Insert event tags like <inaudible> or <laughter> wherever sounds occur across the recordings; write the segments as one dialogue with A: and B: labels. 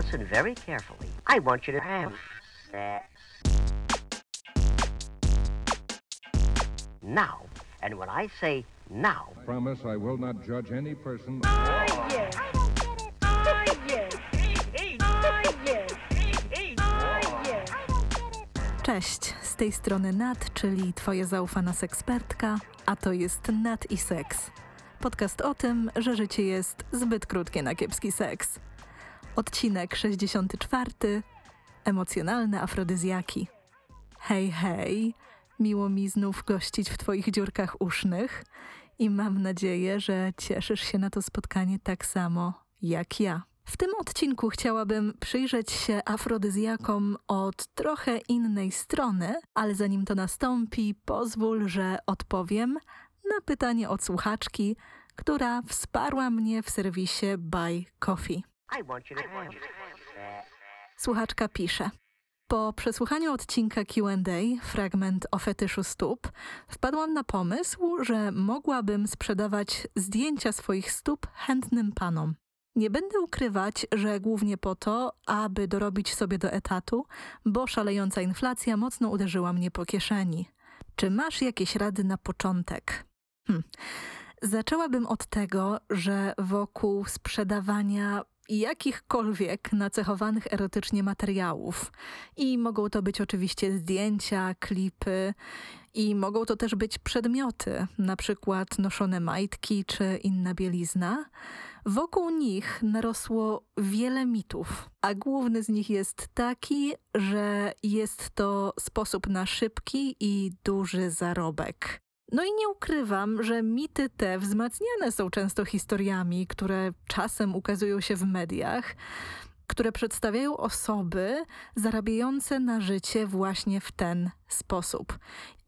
A: listen very carefully. I want you to have sex. Now. And when I say now,
B: Promise I will not judge any person.
C: Oh, yes. Oh, yes. Oh, yes. Oh, yes.
D: Cześć, z tej strony Nat, czyli Twoja zaufana sekspertka, a to jest Nat i Seks. Podcast o tym, że życie jest zbyt krótkie na kiepski seks. Odcinek 64. Emocjonalne afrodyzjaki. Hej, hej, miło mi znów gościć w Twoich dziurkach usznych i mam nadzieję, że cieszysz się na to spotkanie tak samo jak ja. W tym odcinku chciałabym przyjrzeć się afrodyzjakom od trochę innej strony, ale zanim to nastąpi, pozwól, że odpowiem na pytanie od słuchaczki, która wsparła mnie w serwisie Buy Coffee. Słuchaczka pisze. Po przesłuchaniu odcinka QA, fragment o fetyszu stóp, wpadłam na pomysł, że mogłabym sprzedawać zdjęcia swoich stóp chętnym panom. Nie będę ukrywać, że głównie po to, aby dorobić sobie do etatu, bo szalejąca inflacja mocno uderzyła mnie po kieszeni. Czy masz jakieś rady na początek? Hm. Zaczęłabym od tego, że wokół sprzedawania jakichkolwiek nacechowanych erotycznie materiałów. I mogą to być oczywiście zdjęcia, klipy i mogą to też być przedmioty, na przykład noszone majtki czy inna bielizna. Wokół nich narosło wiele mitów, a główny z nich jest taki, że jest to sposób na szybki i duży zarobek. No i nie ukrywam, że mity te wzmacniane są często historiami, które czasem ukazują się w mediach, które przedstawiają osoby zarabiające na życie właśnie w ten sposób.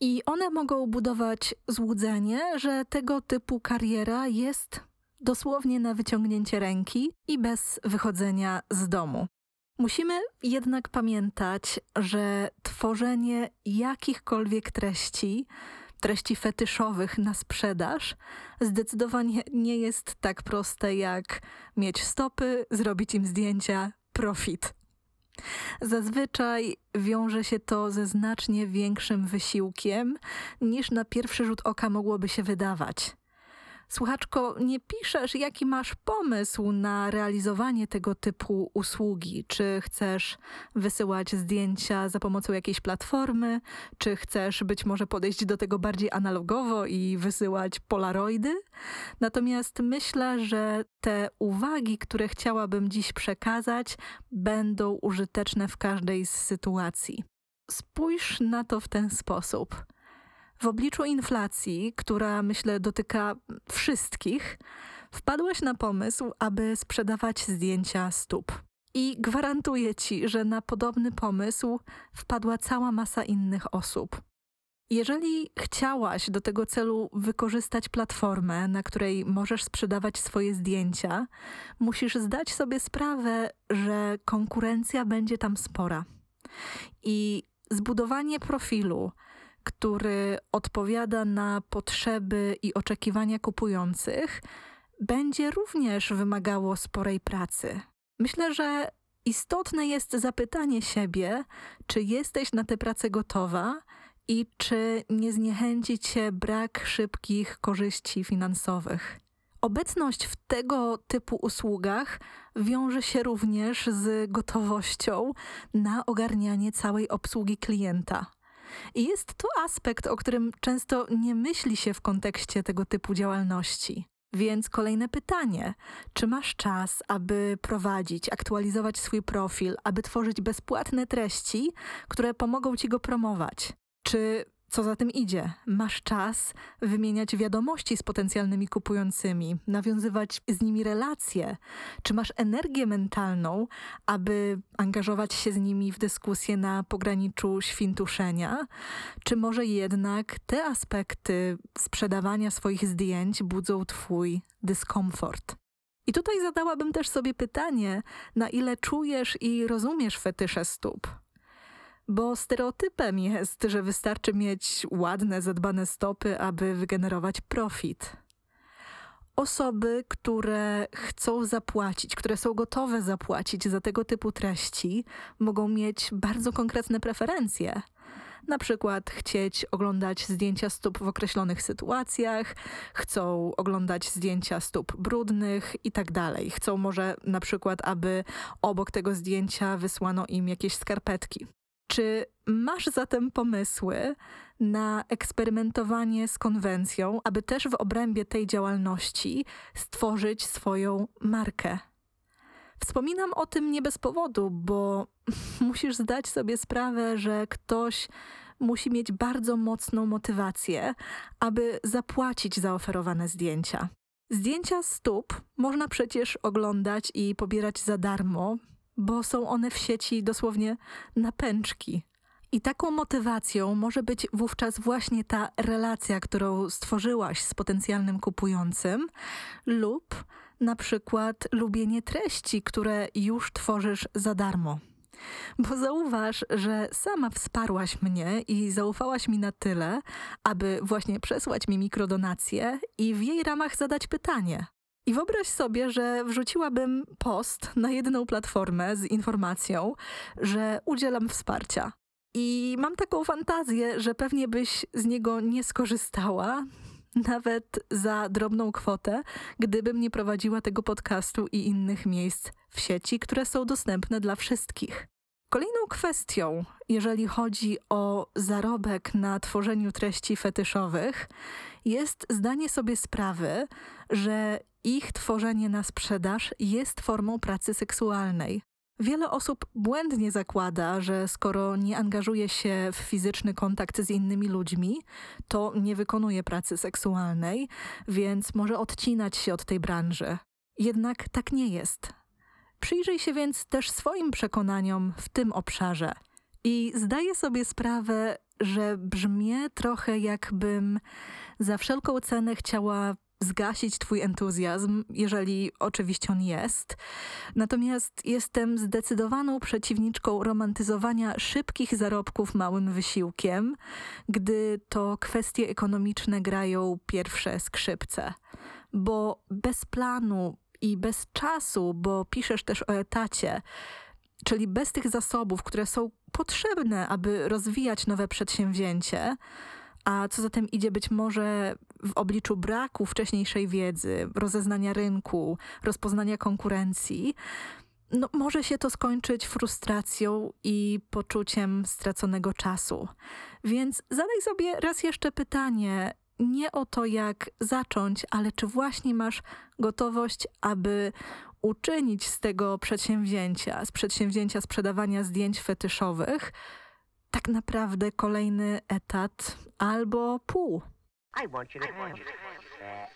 D: I one mogą budować złudzenie, że tego typu kariera jest dosłownie na wyciągnięcie ręki i bez wychodzenia z domu. Musimy jednak pamiętać, że tworzenie jakichkolwiek treści, treści fetyszowych na sprzedaż, zdecydowanie nie jest tak proste jak mieć stopy, zrobić im zdjęcia, profit. Zazwyczaj wiąże się to ze znacznie większym wysiłkiem niż na pierwszy rzut oka mogłoby się wydawać. Słuchaczko, nie piszesz, jaki masz pomysł na realizowanie tego typu usługi. Czy chcesz wysyłać zdjęcia za pomocą jakiejś platformy, czy chcesz być może podejść do tego bardziej analogowo i wysyłać polaroidy? Natomiast myślę, że te uwagi, które chciałabym dziś przekazać, będą użyteczne w każdej z sytuacji. Spójrz na to w ten sposób. W obliczu inflacji, która myślę dotyka wszystkich, wpadłeś na pomysł, aby sprzedawać zdjęcia stóp. I gwarantuję ci, że na podobny pomysł wpadła cała masa innych osób. Jeżeli chciałaś do tego celu wykorzystać platformę, na której możesz sprzedawać swoje zdjęcia, musisz zdać sobie sprawę, że konkurencja będzie tam spora. I zbudowanie profilu, który odpowiada na potrzeby i oczekiwania kupujących, będzie również wymagało sporej pracy. Myślę, że istotne jest zapytanie siebie, czy jesteś na tę pracę gotowa i czy nie zniechęci cię brak szybkich korzyści finansowych. Obecność w tego typu usługach wiąże się również z gotowością na ogarnianie całej obsługi klienta. I jest to aspekt, o którym często nie myśli się w kontekście tego typu działalności. Więc kolejne pytanie: czy masz czas, aby prowadzić, aktualizować swój profil, aby tworzyć bezpłatne treści, które pomogą ci go promować? Czy co za tym idzie? Masz czas wymieniać wiadomości z potencjalnymi kupującymi, nawiązywać z nimi relacje? Czy masz energię mentalną, aby angażować się z nimi w dyskusję na pograniczu świntuszenia? Czy może jednak te aspekty sprzedawania swoich zdjęć budzą Twój dyskomfort? I tutaj zadałabym też sobie pytanie, na ile czujesz i rozumiesz fetysze stóp? Bo stereotypem jest, że wystarczy mieć ładne, zadbane stopy, aby wygenerować profit. Osoby, które chcą zapłacić, które są gotowe zapłacić za tego typu treści, mogą mieć bardzo konkretne preferencje. Na przykład chcieć oglądać zdjęcia stóp w określonych sytuacjach, chcą oglądać zdjęcia stóp brudnych i tak dalej. Chcą może na przykład, aby obok tego zdjęcia wysłano im jakieś skarpetki. Czy masz zatem pomysły na eksperymentowanie z konwencją, aby też w obrębie tej działalności stworzyć swoją markę? Wspominam o tym nie bez powodu, bo <laughs> musisz zdać sobie sprawę, że ktoś musi mieć bardzo mocną motywację, aby zapłacić za oferowane zdjęcia. Zdjęcia stóp można przecież oglądać i pobierać za darmo, bo są one w sieci dosłownie na pęczki. I taką motywacją może być wówczas właśnie ta relacja, którą stworzyłaś z potencjalnym kupującym, lub na przykład lubienie treści, które już tworzysz za darmo. Bo zauważ, że sama wsparłaś mnie i zaufałaś mi na tyle, aby właśnie przesłać mi mikrodonację i w jej ramach zadać pytanie. I wyobraź sobie, że wrzuciłabym post na jedną platformę z informacją, że udzielam wsparcia. I mam taką fantazję, że pewnie byś z niego nie skorzystała, <laughs> nawet za drobną kwotę, gdybym nie prowadziła tego podcastu i innych miejsc w sieci, które są dostępne dla wszystkich. Kolejną kwestią, jeżeli chodzi o zarobek na tworzeniu treści fetyszowych, jest zdanie sobie sprawy, że ich tworzenie na sprzedaż jest formą pracy seksualnej. Wiele osób błędnie zakłada, że skoro nie angażuje się w fizyczny kontakt z innymi ludźmi, to nie wykonuje pracy seksualnej, więc może odcinać się od tej branży. Jednak tak nie jest. Przyjrzyj się więc też swoim przekonaniom w tym obszarze. I zdaję sobie sprawę, że brzmię trochę jakbym za wszelką cenę chciała zgasić Twój entuzjazm, jeżeli oczywiście on jest. Natomiast jestem zdecydowaną przeciwniczką romantyzowania szybkich zarobków małym wysiłkiem, gdy to kwestie ekonomiczne grają pierwsze skrzypce. Bo bez planu i bez czasu, bo piszesz też o etacie, czyli bez tych zasobów, które są potrzebne, aby rozwijać nowe przedsięwzięcie, a co za tym idzie być może w obliczu braku wcześniejszej wiedzy, rozeznania rynku, rozpoznania konkurencji, no, może się to skończyć frustracją i poczuciem straconego czasu. Więc zadaj sobie raz jeszcze pytanie, nie o to, jak zacząć, ale czy właśnie masz gotowość, aby uczynić z tego przedsięwzięcia, z przedsięwzięcia sprzedawania zdjęć fetyszowych, tak naprawdę kolejny etat albo pół.
A: I want you to have that.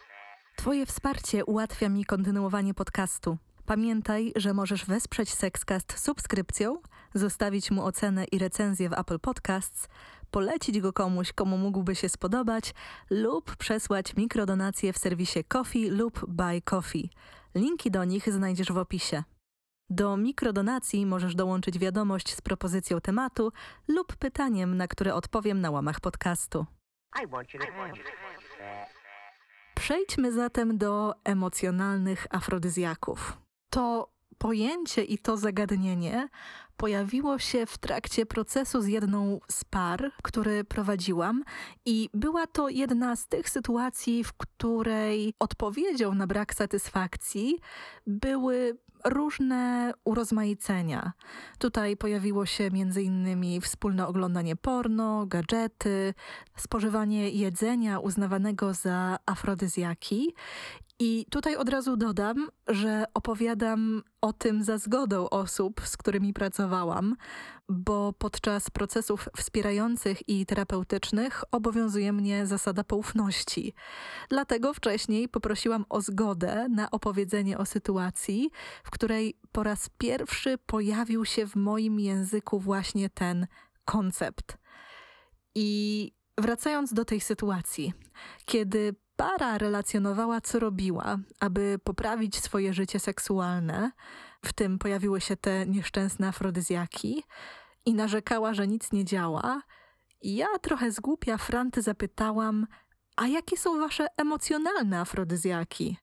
D: Twoje wsparcie ułatwia mi kontynuowanie podcastu. Pamiętaj, że możesz wesprzeć Sexcast subskrypcją, zostawić mu ocenę i recenzję w Apple Podcasts, polecić go komuś, komu mógłby się spodobać lub przesłać mikrodonacje w serwisie Coffee lub Buy Coffee. Linki do nich znajdziesz w opisie. Do mikrodonacji możesz dołączyć wiadomość z propozycją tematu lub pytaniem, na które odpowiem na łamach podcastu. Przejdźmy zatem do emocjonalnych afrodyzjaków. To pojęcie i to zagadnienie pojawiło się w trakcie procesu z jedną z par, który prowadziłam, i była to jedna z tych sytuacji, w której odpowiedzią na brak satysfakcji były różne urozmaicenia. Tutaj pojawiło się m.in. wspólne oglądanie porno, gadżety, spożywanie jedzenia uznawanego za afrodyzjaki. I tutaj od razu dodam, że opowiadam o tym za zgodą osób, z którymi pracowałam, bo podczas procesów wspierających i terapeutycznych obowiązuje mnie zasada poufności. Dlatego wcześniej poprosiłam o zgodę na opowiedzenie o sytuacji, w której po raz pierwszy pojawił się w moim języku właśnie ten koncept. I wracając do tej sytuacji, kiedy para relacjonowała, co robiła, aby poprawić swoje życie seksualne, w tym pojawiły się te nieszczęsne afrodyzjaki, i narzekała, że nic nie działa, ja trochę zgłupia Franty zapytałam, a jakie są wasze emocjonalne afrodyzjaki?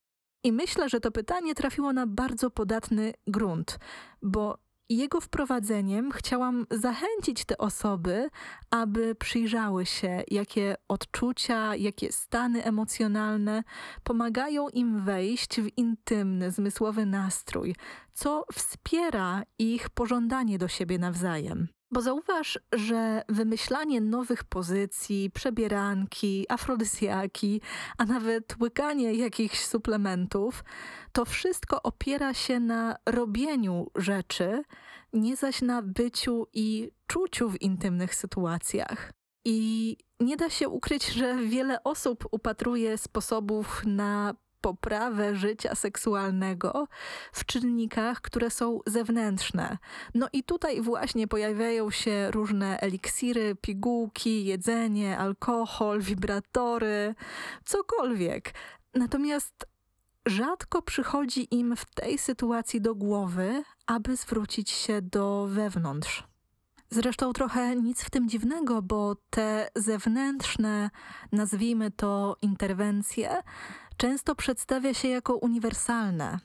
D: I myślę, że to pytanie trafiło na bardzo podatny grunt, bo jego wprowadzeniem chciałam zachęcić te osoby, aby przyjrzały się, jakie odczucia, jakie stany emocjonalne pomagają im wejść w intymny, zmysłowy nastrój, co wspiera ich pożądanie do siebie nawzajem. Bo zauważ, że wymyślanie nowych pozycji, przebieranki, afrodyzjaki, a nawet łykanie jakichś suplementów, to wszystko opiera się na robieniu rzeczy, nie zaś na byciu i czuciu w intymnych sytuacjach. I nie da się ukryć, że wiele osób upatruje sposobów na poprawę życia seksualnego w czynnikach, które są zewnętrzne. No i tutaj właśnie pojawiają się różne eliksiry, pigułki, jedzenie, alkohol, wibratory, cokolwiek. Natomiast rzadko przychodzi im w tej sytuacji do głowy, aby zwrócić się do wewnątrz. Zresztą trochę nic w tym dziwnego, bo te zewnętrzne, nazwijmy to interwencje, często przedstawia się jako uniwersalne.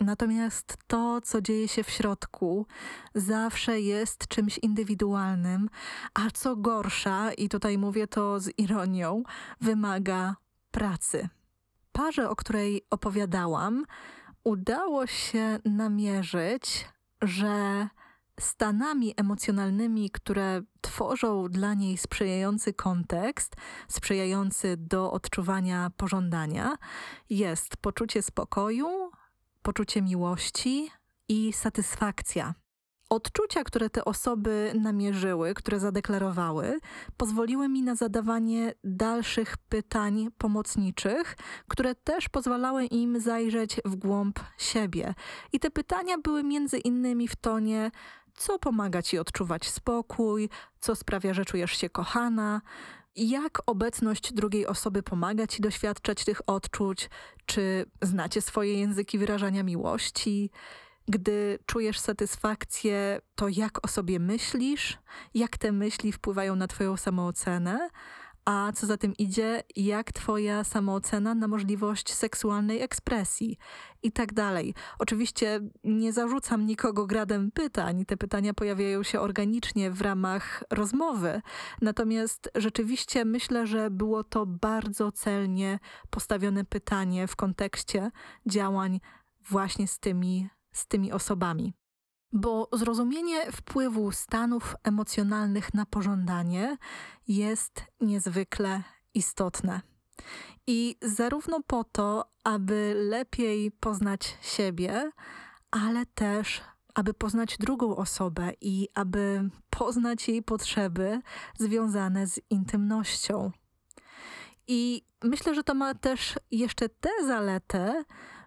D: Natomiast to, co dzieje się w środku, zawsze jest czymś indywidualnym, a co gorsza, i tutaj mówię to z ironią, wymaga pracy. Parze, o której opowiadałam, udało się namierzyć, że stanami emocjonalnymi, które tworzą dla niej sprzyjający kontekst, sprzyjający do odczuwania pożądania, jest poczucie spokoju, poczucie miłości i satysfakcja. Odczucia, które te osoby namierzyły, które zadeklarowały, pozwoliły mi na zadawanie dalszych pytań pomocniczych, które też pozwalały im zajrzeć w głąb siebie. I te pytania były między innymi w tonie: co pomaga ci odczuwać spokój, co sprawia, że czujesz się kochana, jak obecność drugiej osoby pomaga ci doświadczać tych odczuć, czy znacie swoje języki wyrażania miłości. Gdy czujesz satysfakcję, to jak o sobie myślisz, jak te myśli wpływają na Twoją samoocenę, a co za tym idzie, jak Twoja samoocena na możliwość seksualnej ekspresji? I tak dalej. Oczywiście nie zarzucam nikogo gradem pytań, te pytania pojawiają się organicznie w ramach rozmowy, natomiast rzeczywiście myślę, że było to bardzo celnie postawione pytanie w kontekście działań właśnie z tymi, z tymi osobami bo zrozumienie wpływu stanów emocjonalnych na pożądanie jest niezwykle istotne. I zarówno po to, aby lepiej poznać siebie, ale też aby poznać drugą osobę i aby poznać jej potrzeby związane z intymnością. I myślę, że to ma też jeszcze tę zaletę,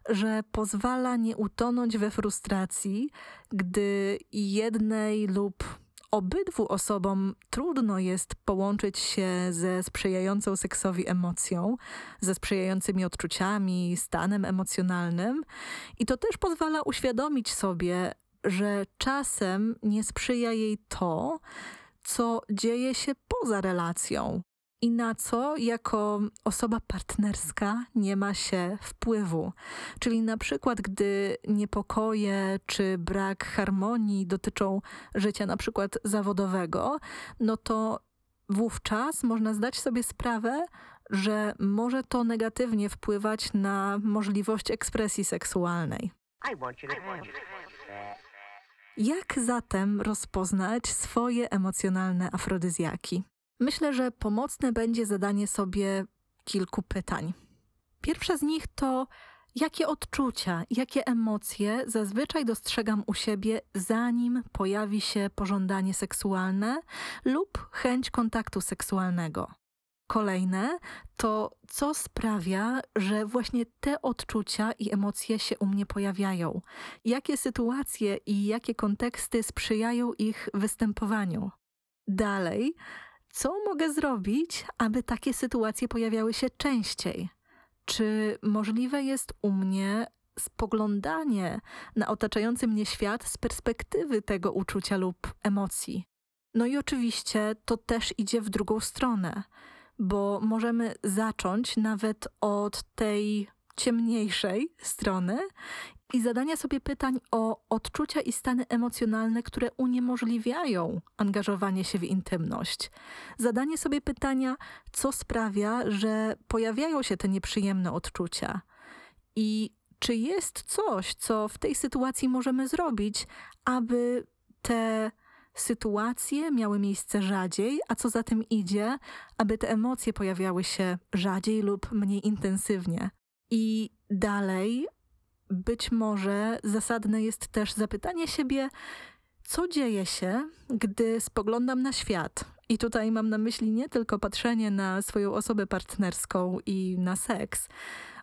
D: że pozwala nie utonąć we frustracji, gdy jednej lub obydwu osobom trudno jest połączyć się ze sprzyjającą seksowi emocją, ze sprzyjającymi odczuciami, stanem emocjonalnym. I to też pozwala uświadomić sobie, że czasem nie sprzyja jej to, co dzieje się poza relacją i na co jako osoba partnerska nie ma się wpływu. Czyli na przykład, gdy niepokoje czy brak harmonii dotyczą życia na przykład zawodowego, no to wówczas można zdać sobie sprawę, że może to negatywnie wpływać na możliwość ekspresji seksualnej. Jak zatem rozpoznać swoje emocjonalne afrodyzjaki? Myślę, że pomocne będzie zadanie sobie kilku pytań. Pierwsze z nich to, jakie odczucia, jakie emocje zazwyczaj dostrzegam u siebie, zanim pojawi się pożądanie seksualne lub chęć kontaktu seksualnego. Kolejne to, co sprawia, że właśnie te odczucia i emocje się u mnie pojawiają. Jakie sytuacje i jakie konteksty sprzyjają ich występowaniu. Dalej, co mogę zrobić, aby takie sytuacje pojawiały się częściej? Czy możliwe jest u mnie spoglądanie na otaczający mnie świat z perspektywy tego uczucia lub emocji? No i oczywiście to też idzie w drugą stronę, bo możemy zacząć nawet od tej ciemniejszej strony i zadania sobie pytań o odczucia i stany emocjonalne, które uniemożliwiają angażowanie się w intymność. Zadanie sobie pytania, co sprawia, że pojawiają się te nieprzyjemne odczucia i czy jest coś, co w tej sytuacji możemy zrobić, aby te sytuacje miały miejsce rzadziej, a co za tym idzie, aby te emocje pojawiały się rzadziej lub mniej intensywnie. I dalej, być może zasadne jest też zapytanie siebie, co dzieje się, gdy spoglądam na świat. I tutaj mam na myśli nie tylko patrzenie na swoją osobę partnerską i na seks,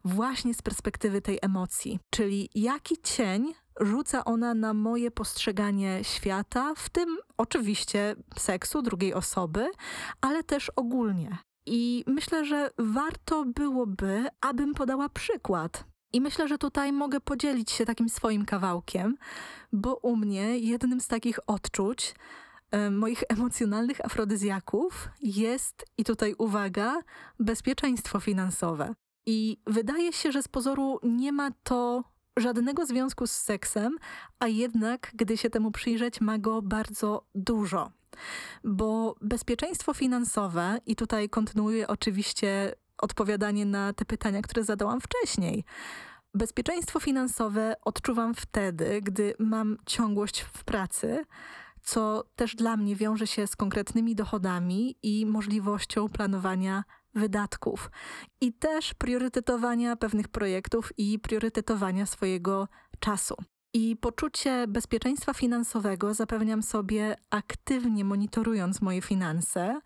D: właśnie z perspektywy tej emocji, czyli jaki cień rzuca ona na moje postrzeganie świata, w tym oczywiście seksu drugiej osoby, ale też ogólnie. I myślę, że warto byłoby, abym podała przykład. I myślę, że tutaj mogę podzielić się takim swoim kawałkiem, bo u mnie jednym z takich odczuć, e, moich <laughs> emocjonalnych afrodyzjaków jest, i tutaj uwaga, bezpieczeństwo finansowe. I wydaje się, że z pozoru nie ma to żadnego związku z seksem, a jednak, gdy się temu przyjrzeć, ma go bardzo dużo. Bo bezpieczeństwo finansowe, i tutaj kontynuuję oczywiście odpowiadanie na te pytania, które zadałam wcześniej. Bezpieczeństwo finansowe odczuwam wtedy, gdy mam ciągłość w pracy, co też dla mnie wiąże się z konkretnymi dochodami i możliwością planowania wydatków i też priorytetowania pewnych projektów i priorytetowania swojego czasu. I poczucie bezpieczeństwa finansowego zapewniam sobie aktywnie monitorując moje finanse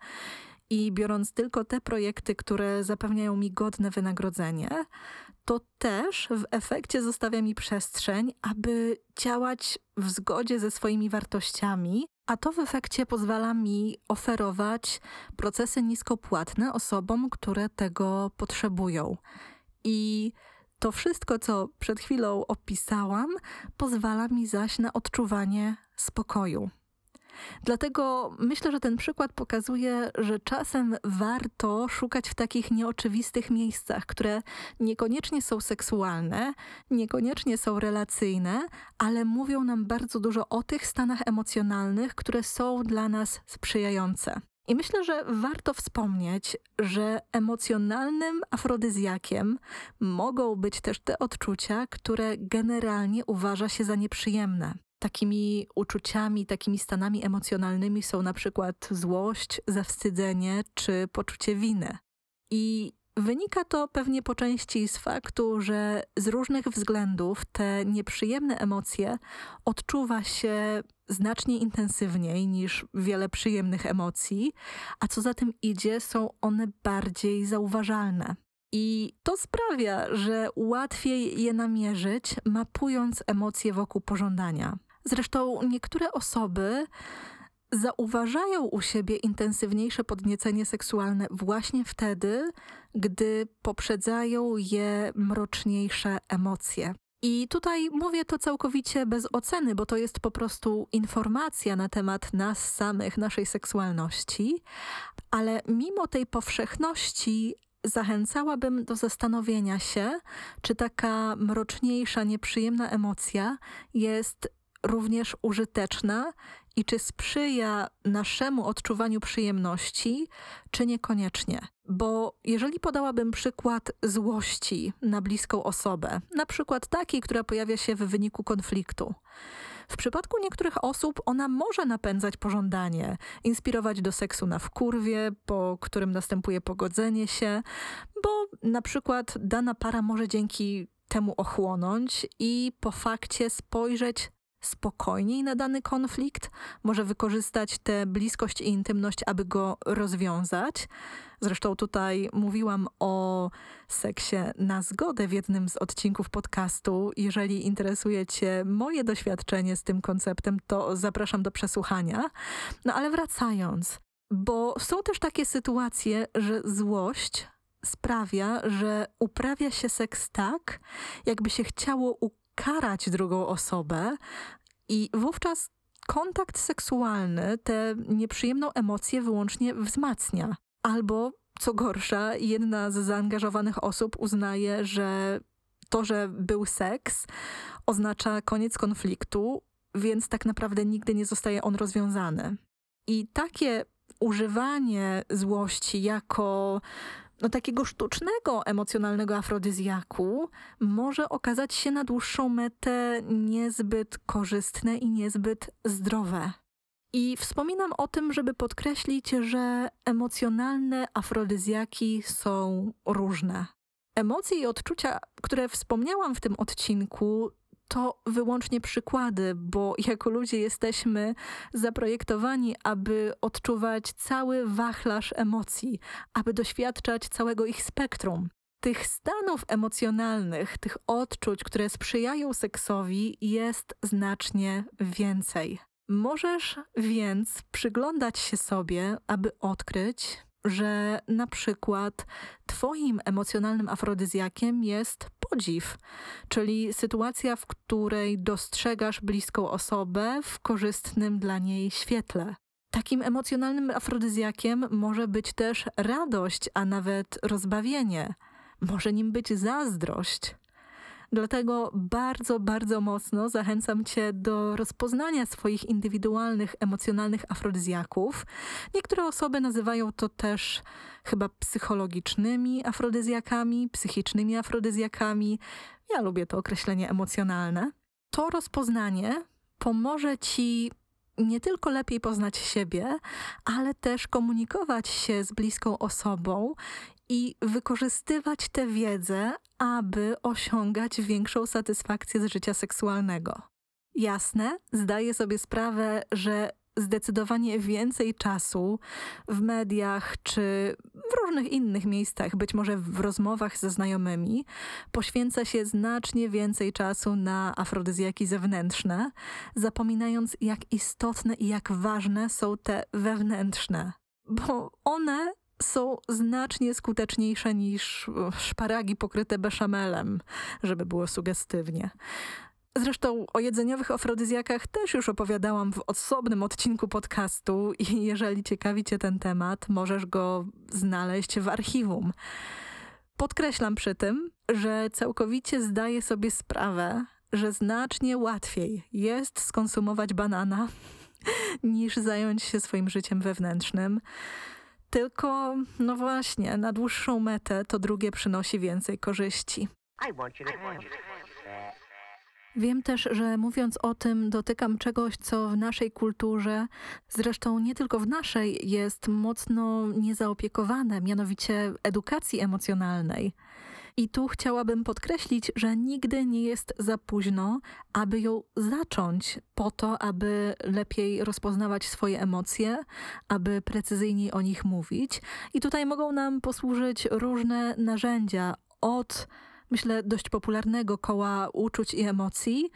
D: i biorąc tylko te projekty, które zapewniają mi godne wynagrodzenie, to też w efekcie zostawia mi przestrzeń, aby działać w zgodzie ze swoimi wartościami, a to w efekcie pozwala mi oferować procesy niskopłatne osobom, które tego potrzebują. I to wszystko, co przed chwilą opisałam, pozwala mi zaś na odczuwanie spokoju. Dlatego myślę, że ten przykład pokazuje, że czasem warto szukać w takich nieoczywistych miejscach, które niekoniecznie są seksualne, niekoniecznie są relacyjne, ale mówią nam bardzo dużo o tych stanach emocjonalnych, które są dla nas sprzyjające. I myślę, że warto wspomnieć, że emocjonalnym afrodyzjakiem mogą być też te odczucia, które generalnie uważa się za nieprzyjemne. Takimi uczuciami, takimi stanami emocjonalnymi są na przykład złość, zawstydzenie czy poczucie winy. I wynika to pewnie po części z faktu, że z różnych względów te nieprzyjemne emocje odczuwa się znacznie intensywniej niż wiele przyjemnych emocji, a co za tym idzie, są one bardziej zauważalne. I to sprawia, że łatwiej je namierzyć, mapując emocje wokół pożądania. Zresztą niektóre osoby zauważają u siebie intensywniejsze podniecenie seksualne właśnie wtedy, gdy poprzedzają je mroczniejsze emocje. I tutaj mówię to całkowicie bez oceny, bo to jest po prostu informacja na temat nas samych, naszej seksualności, ale mimo tej powszechności zachęcałabym do zastanowienia się, czy taka mroczniejsza, nieprzyjemna emocja jest również użyteczna i czy sprzyja naszemu odczuwaniu przyjemności, czy niekoniecznie. Bo jeżeli podałabym przykład złości na bliską osobę, na przykład takiej, która pojawia się w wyniku konfliktu, w przypadku niektórych osób ona może napędzać pożądanie, inspirować do seksu na wkurwie, po którym następuje pogodzenie się, bo na przykład dana para może dzięki temu ochłonąć i po fakcie spojrzeć spokojniej na dany konflikt, może wykorzystać tę bliskość i intymność, aby go rozwiązać. Zresztą tutaj mówiłam o seksie na zgodę w jednym z odcinków podcastu. Jeżeli interesuje Cię moje doświadczenie z tym konceptem, to zapraszam do przesłuchania. No ale wracając, bo są też takie sytuacje, że złość sprawia, że uprawia się seks tak, jakby się chciało karać drugą osobę i wówczas kontakt seksualny tę nieprzyjemną emocję wyłącznie wzmacnia. Albo, co gorsza, jedna z zaangażowanych osób uznaje, że To, że był seks, oznacza koniec konfliktu, więc tak naprawdę nigdy nie zostaje on rozwiązany. I takie używanie złości jako no, takiego sztucznego, emocjonalnego afrodyzjaku może okazać się na dłuższą metę niezbyt korzystne i niezbyt zdrowe. I wspominam o tym, żeby podkreślić, że emocjonalne afrodyzjaki są różne. Emocje i odczucia, które wspomniałam w tym odcinku, to wyłącznie przykłady, bo jako ludzie jesteśmy zaprojektowani, aby odczuwać cały wachlarz emocji, aby doświadczać całego ich spektrum. Tych stanów emocjonalnych, tych odczuć, które sprzyjają seksowi, jest znacznie więcej. Możesz więc przyglądać się sobie, aby odkryć, że na przykład Twoim emocjonalnym afrodyzjakiem jest podziw, czyli sytuacja, w której dostrzegasz bliską osobę w korzystnym dla niej świetle. Takim emocjonalnym afrodyzjakiem może być też radość, a nawet rozbawienie. Może nim być zazdrość. Dlatego bardzo, bardzo mocno zachęcam Cię do rozpoznania swoich indywidualnych, emocjonalnych afrodyzjaków. Niektóre osoby nazywają to też chyba psychologicznymi afrodyzjakami, psychicznymi afrodyzjakami. Ja lubię to określenie emocjonalne. To rozpoznanie pomoże Ci nie tylko lepiej poznać siebie, ale też komunikować się z bliską osobą i wykorzystywać tę wiedzę, aby osiągać większą satysfakcję z życia seksualnego. Jasne, zdaję sobie sprawę, że zdecydowanie więcej czasu w mediach czy w różnych innych miejscach, być może w rozmowach ze znajomymi, poświęca się znacznie więcej czasu na afrodyzjaki zewnętrzne, zapominając jak istotne i jak ważne są te wewnętrzne, bo one są znacznie skuteczniejsze niż szparagi pokryte beszamelem, żeby było sugestywnie. Zresztą o jedzeniowych afrodyzjakach też już opowiadałam w osobnym odcinku podcastu i jeżeli ciekawi Cię ten temat, możesz go znaleźć w archiwum. Podkreślam przy tym, że całkowicie zdaję sobie sprawę, że znacznie łatwiej jest skonsumować banana <laughs> niż zająć się swoim życiem wewnętrznym. Tylko, no właśnie, na dłuższą metę to drugie przynosi więcej korzyści. Wiem też, że mówiąc o tym, dotykam czegoś, co w naszej kulturze, zresztą nie tylko w naszej, jest mocno niezaopiekowane, mianowicie edukacji emocjonalnej. I tu chciałabym podkreślić, że nigdy nie jest za późno, aby ją zacząć, po to, aby lepiej rozpoznawać swoje emocje, aby precyzyjniej o nich mówić. I tutaj mogą nam posłużyć różne narzędzia od myślę, dość popularnego koła uczuć i emocji,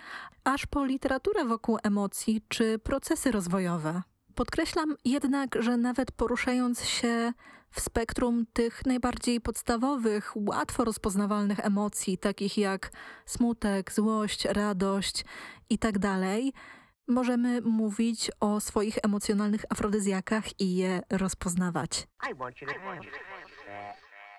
D: aż po literaturę wokół emocji czy procesy rozwojowe. Podkreślam jednak, że nawet poruszając się w spektrum tych najbardziej podstawowych, łatwo rozpoznawalnych emocji, takich jak smutek, złość, radość itd., możemy mówić o swoich emocjonalnych afrodyzjakach i je rozpoznawać.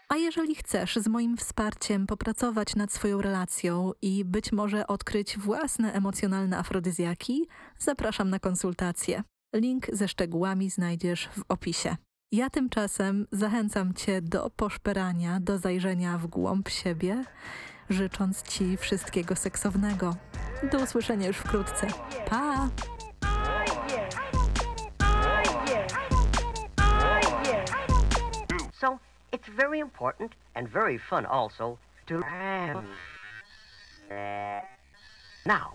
D: A jeżeli chcesz z moim wsparciem popracować nad swoją relacją i być może odkryć własne emocjonalne afrodyzjaki, zapraszam na konsultację. Link ze szczegółami znajdziesz w opisie. Ja tymczasem zachęcam Cię do poszperania, do zajrzenia w głąb siebie, życząc Ci wszystkiego seksownego. Do usłyszenia już wkrótce. Pa!
A: So it's very important and very fun also to. Now,